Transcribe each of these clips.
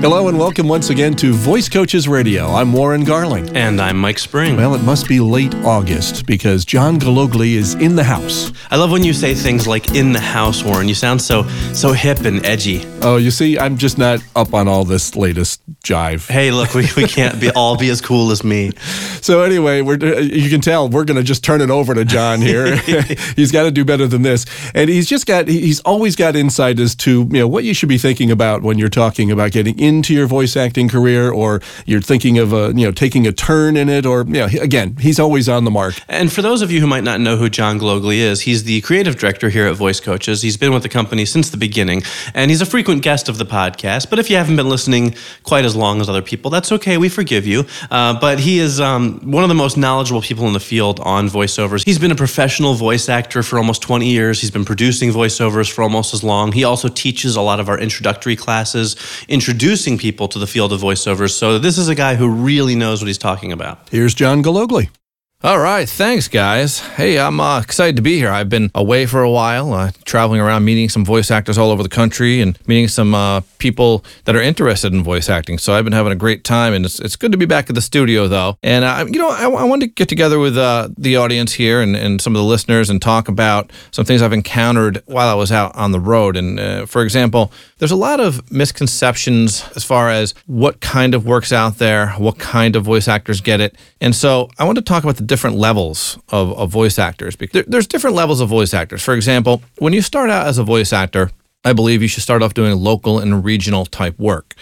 Hello and welcome once again to Voice Coaches Radio. I'm Warren Garling. And I'm Mike Spring. Well, it must be late August because John Gallogly is in the house. I love when you say things like "in the house," Warren. You sound so so hip and edgy. Oh, you see, I'm just not up on all this latest jive. Hey, look, we, we can't be all be as cool as me. So anyway, we're you can tell we're going to just turn it over to John here. he's got to do better than this, and he's just got he's always got insight as to you know what you should be thinking about when you're talking about getting into your voice acting career, or you're thinking of a you know taking a turn in it, or you know again he's always on the mark. And for those of you who might not know who John Gallogly is, he's the creative director here at Voice Coaches. He's been with the company since the beginning, and he's a frequent guest of the podcast. But if you haven't been listening quite as long as other people, that's okay. We forgive you. Uh, but he is um, one of the most knowledgeable people in the field on voiceovers. He's been a professional voice actor for almost 20 years. He's been producing voiceovers for almost as long. He also teaches a lot of our introductory classes, introducing people to the field of voiceovers. So this is a guy who really knows what he's talking about. Here's John Gallogly. All right, thanks, guys. Hey, I'm uh, excited to be here. I've been away for a while, uh, traveling around, meeting some voice actors all over the country, and meeting some uh, people that are interested in voice acting. So I've been having a great time, and it's, it's good to be back at the studio, though. And uh, you know, I, I wanted to get together with uh, the audience here and, and some of the listeners and talk about some things I've encountered while I was out on the road. And uh, for example, there's a lot of misconceptions as far as what kind of works out there, what kind of voice actors get it, and so I want to talk about the different levels of, of voice actors. There's different levels of voice actors. For example, when you start out as a voice actor, I believe you should start off doing local and regional type work.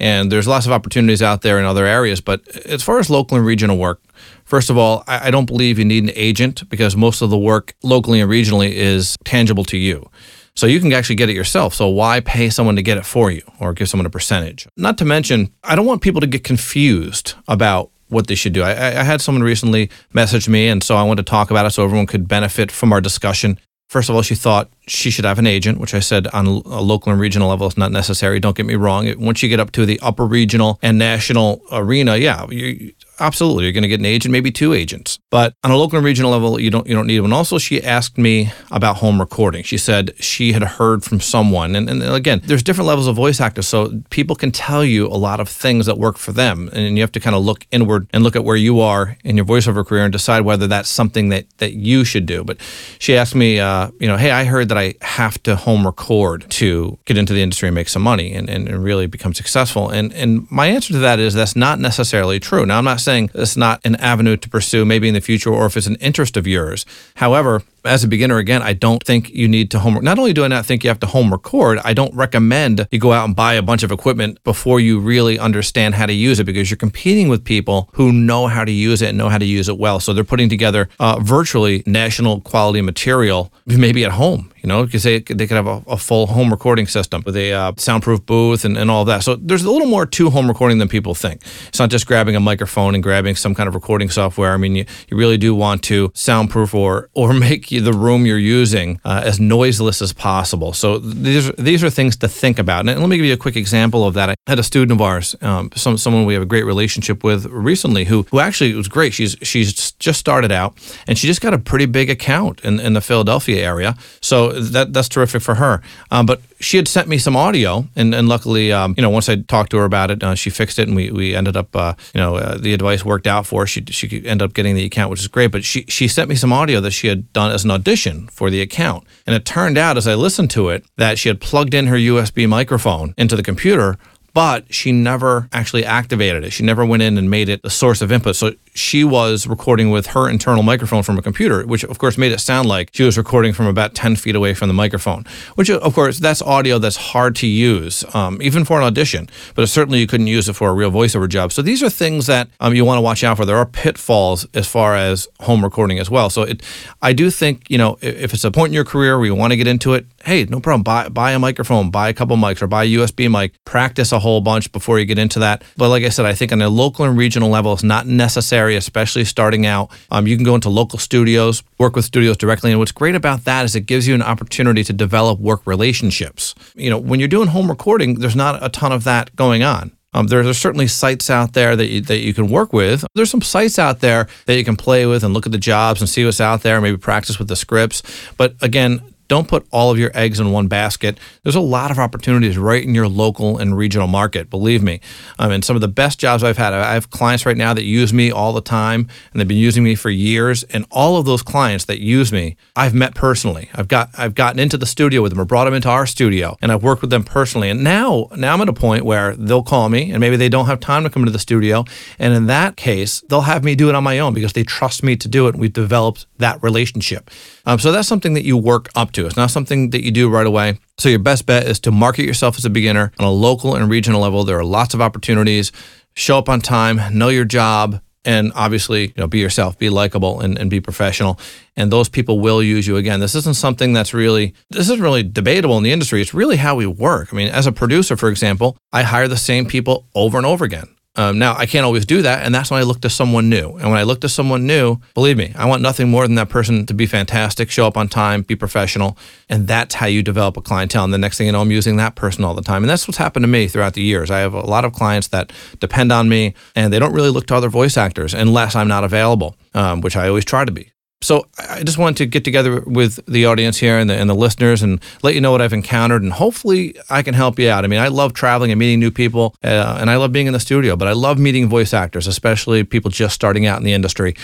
And there's lots of opportunities out there in other areas. But as far as local and regional work, first of all, I, I don't believe you need an agent because most of the work locally and regionally is tangible to you. So you can actually get it yourself. So why pay someone to get it for you or give someone a percentage? Not to mention, I don't want people to get confused about what they should do. I, I, had someone recently message me, and so I wanted to talk about it so everyone could benefit from our discussion. First of all, she thought she should have an agent, which I said on a local and regional level is not necessary. Don't get me wrong. Once you get up to the upper regional and national arena, yeah, you, absolutely you're going to get an agent maybe two agents. But on a local and regional level you don't you don't need one. Also she asked me about home recording. She said she had heard from someone and, and again there's different levels of voice actors so people can tell you a lot of things that work for them and you have to kind of look inward and look at where you are in your voiceover career and decide whether that's something that that you should do. But she asked me uh, you know hey i heard that i have to home record to get into the industry and make some money and, and, and really become successful. And and my answer to that is that's not necessarily true. Now i'm not saying it's not an avenue to pursue maybe in the future or if it's an interest of yours. However, as a beginner, again, I don't think you need to home. Not only do I not think you have to home record, I don't recommend you go out and buy a bunch of equipment before you really understand how to use it because you're competing with people who know how to use it and know how to use it well. So they're putting together uh, virtually national quality material, maybe at home. You know, because they, they could have a, a, full home recording system with a uh, soundproof booth and, and all that. So there's a little more to home recording than people think. It's not just grabbing a microphone and grabbing some kind of recording software. I mean, you, you really do want to soundproof or or make the room you're using uh, as noiseless as possible. So these these are things to think about. And let me give you a quick example of that. I had a student of ours, um, some, someone we have a great relationship with recently, who who actually was great. She's she's just started out, and she just got a pretty big account in, in the Philadelphia area. So that that's terrific for her. Um, but she had sent me some audio, and, and luckily, um, you know, once I talked to her about it, uh, she fixed it, and we, we ended up, uh, you know, uh, the advice worked out for her. She she ended up getting the account, which is great. But she she sent me some audio that she had done as an audition for the account, and it turned out as I listened to it that she had plugged in her USB microphone into the computer but she never actually activated it. She never went in and made it a source of input. So she was recording with her internal microphone from a computer, which of course made it sound like she was recording from about 10 feet away from the microphone, which of course that's audio that's hard to use, um, even for an audition, but certainly you couldn't use it for a real voiceover job. So these are things that um, you want to watch out for. There are pitfalls as far as home recording as well. So it, I do think, you know, if it's a point in your career where you want to get into it, hey, no problem. Buy, buy a microphone, buy a couple mics, or buy a USB mic, practice a whole bunch before you get into that. But like I said, I think on a local and regional level, it's not necessary, especially starting out. Um, you can go into local studios, work with studios directly. And what's great about that is it gives you an opportunity to develop work relationships. You know, when you're doing home recording, there's not a ton of that going on. Um, there are certainly sites out there that you, that you can work with. There's some sites out there that you can play with and look at the jobs and see what's out there, maybe practice with the scripts. But again, don't put all of your eggs in one basket. There's a lot of opportunities right in your local and regional market. Believe me. I mean, some of the best jobs I've had. I have clients right now that use me all the time, and they've been using me for years. And all of those clients that use me, I've met personally. I've got I've gotten into the studio with them or brought them into our studio, and I've worked with them personally. And now now I'm at a point where they'll call me, and maybe they don't have time to come into the studio, and in that case, they'll have me do it on my own because they trust me to do it. And We've developed that relationship. Um, so that's something that you work up to. It's not something that you do right away. So your best bet is to market yourself as a beginner on a local and regional level. There are lots of opportunities. Show up on time, know your job, and obviously, you know, be yourself, be likable, and, and be professional. And those people will use you again. This isn't something that's really this isn't really debatable in the industry. It's really how we work. I mean, as a producer, for example, I hire the same people over and over again. Um, now, I can't always do that, and that's when I look to someone new. And when I look to someone new, believe me, I want nothing more than that person to be fantastic, show up on time, be professional, and that's how you develop a clientele. And the next thing you know, I'm using that person all the time. And that's what's happened to me throughout the years. I have a lot of clients that depend on me, and they don't really look to other voice actors unless I'm not available, um, which I always try to be. So I just wanted to get together with the audience here and the, and the listeners and let you know what I've encountered, and hopefully I can help you out. I mean, I love traveling and meeting new people, uh, and I love being in the studio, but I love meeting voice actors, especially people just starting out in the industry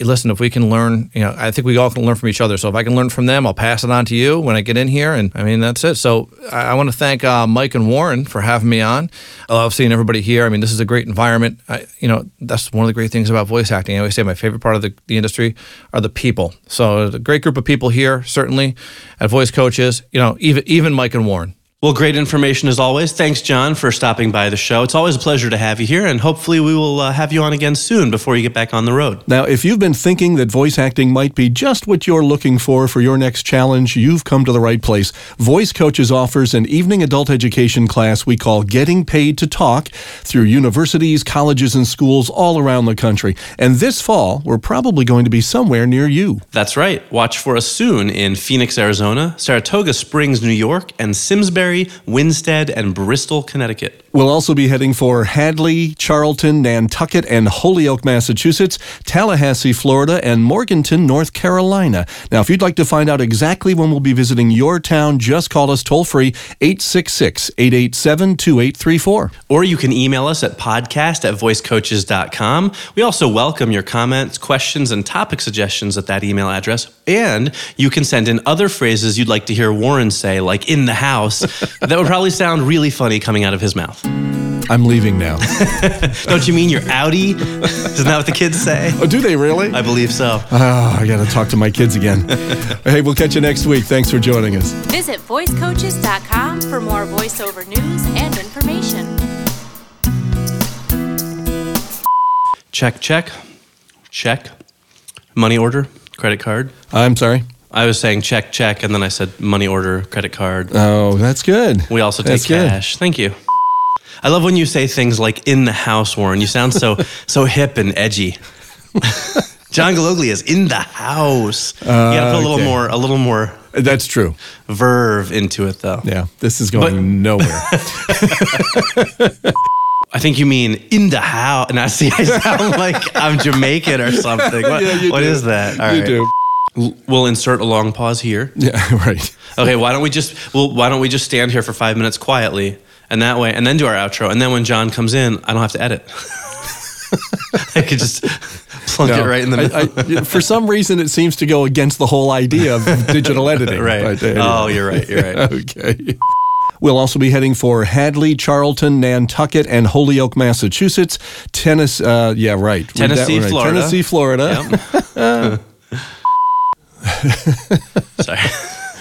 listen, if we can learn, you know, I think we all can learn from each other. So if I can learn from them, I'll pass it on to you when I get in here. And I mean, that's it. So I, I want to thank uh, Mike and Warren for having me on. I love seeing everybody here. I mean, this is a great environment. I, you know, that's one of the great things about voice acting. I always say my favorite part of the, the industry are the people. So a great group of people here, certainly at Voice Coaches, you know, even, even Mike and Warren. Well, great information as always. Thanks, John, for stopping by the show. It's always a pleasure to have you here, and hopefully, we will uh, have you on again soon before you get back on the road. Now, if you've been thinking that voice acting might be just what you're looking for for your next challenge, you've come to the right place. Voice Coaches offers an evening adult education class we call Getting Paid to Talk through universities, colleges, and schools all around the country. And this fall, we're probably going to be somewhere near you. That's right. Watch for us soon in Phoenix, Arizona, Saratoga Springs, New York, and Simsbury. Winsted, and Bristol, Connecticut. We'll also be heading for Hadley, Charlton, Nantucket, and Holyoke, Massachusetts, Tallahassee, Florida, and Morganton, North Carolina. Now, if you'd like to find out exactly when we'll be visiting your town, just call us toll free 866 887 2834. Or you can email us at podcast at voicecoaches.com. We also welcome your comments, questions, and topic suggestions at that email address. And you can send in other phrases you'd like to hear Warren say, like in the house. that would probably sound really funny coming out of his mouth. I'm leaving now. Don't you mean you're outie? Isn't that what the kids say? Oh, do they really? I believe so. Oh, I got to talk to my kids again. hey, we'll catch you next week. Thanks for joining us. Visit voicecoaches.com for more voiceover news and information. Check, check, check. Money order, credit card. I'm sorry. I was saying check, check, and then I said money order, credit card. Oh, that's good. We also take That's good. cash. Thank you. I love when you say things like in the house, Warren. You sound so so hip and edgy. John Gallogly is in the house. you gotta put a little okay. more a little more That's true. verve into it though. Yeah, this is going But- nowhere. I think you mean in the house. And I see I sound like I'm Jamaican or something. What, Yeah, what is that? All you do. We'll insert a long pause here. Yeah, right. Okay, why don't we just well why don't we just stand here for five minutes quietly and that way and then do our outro and then when John comes in I don't have to edit. I could just plunk it right in the middle. I, I, for some reason, it seems to go against the whole idea of digital editing. right. But, anyway. Oh, you're right. You're right. okay. We'll also be heading for Hadley, Charlton, Nantucket, and Holyoke, Massachusetts. Tennessee, uh, yeah, right. Tennessee. Florida. Tennessee, Florida. Sorry.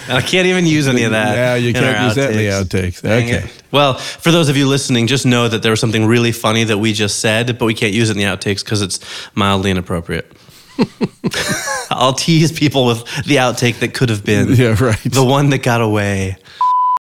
I can't even use any of that. Yeah, you can't use that in the outtakes. outtakes. Dang Okay. it. Well, for those of you listening, just know that there was something really funny that we just said, but we can't use it in the outtakes because it's mildly inappropriate. I'll tease people with the outtake that could have been. Yeah, right. The one that got away.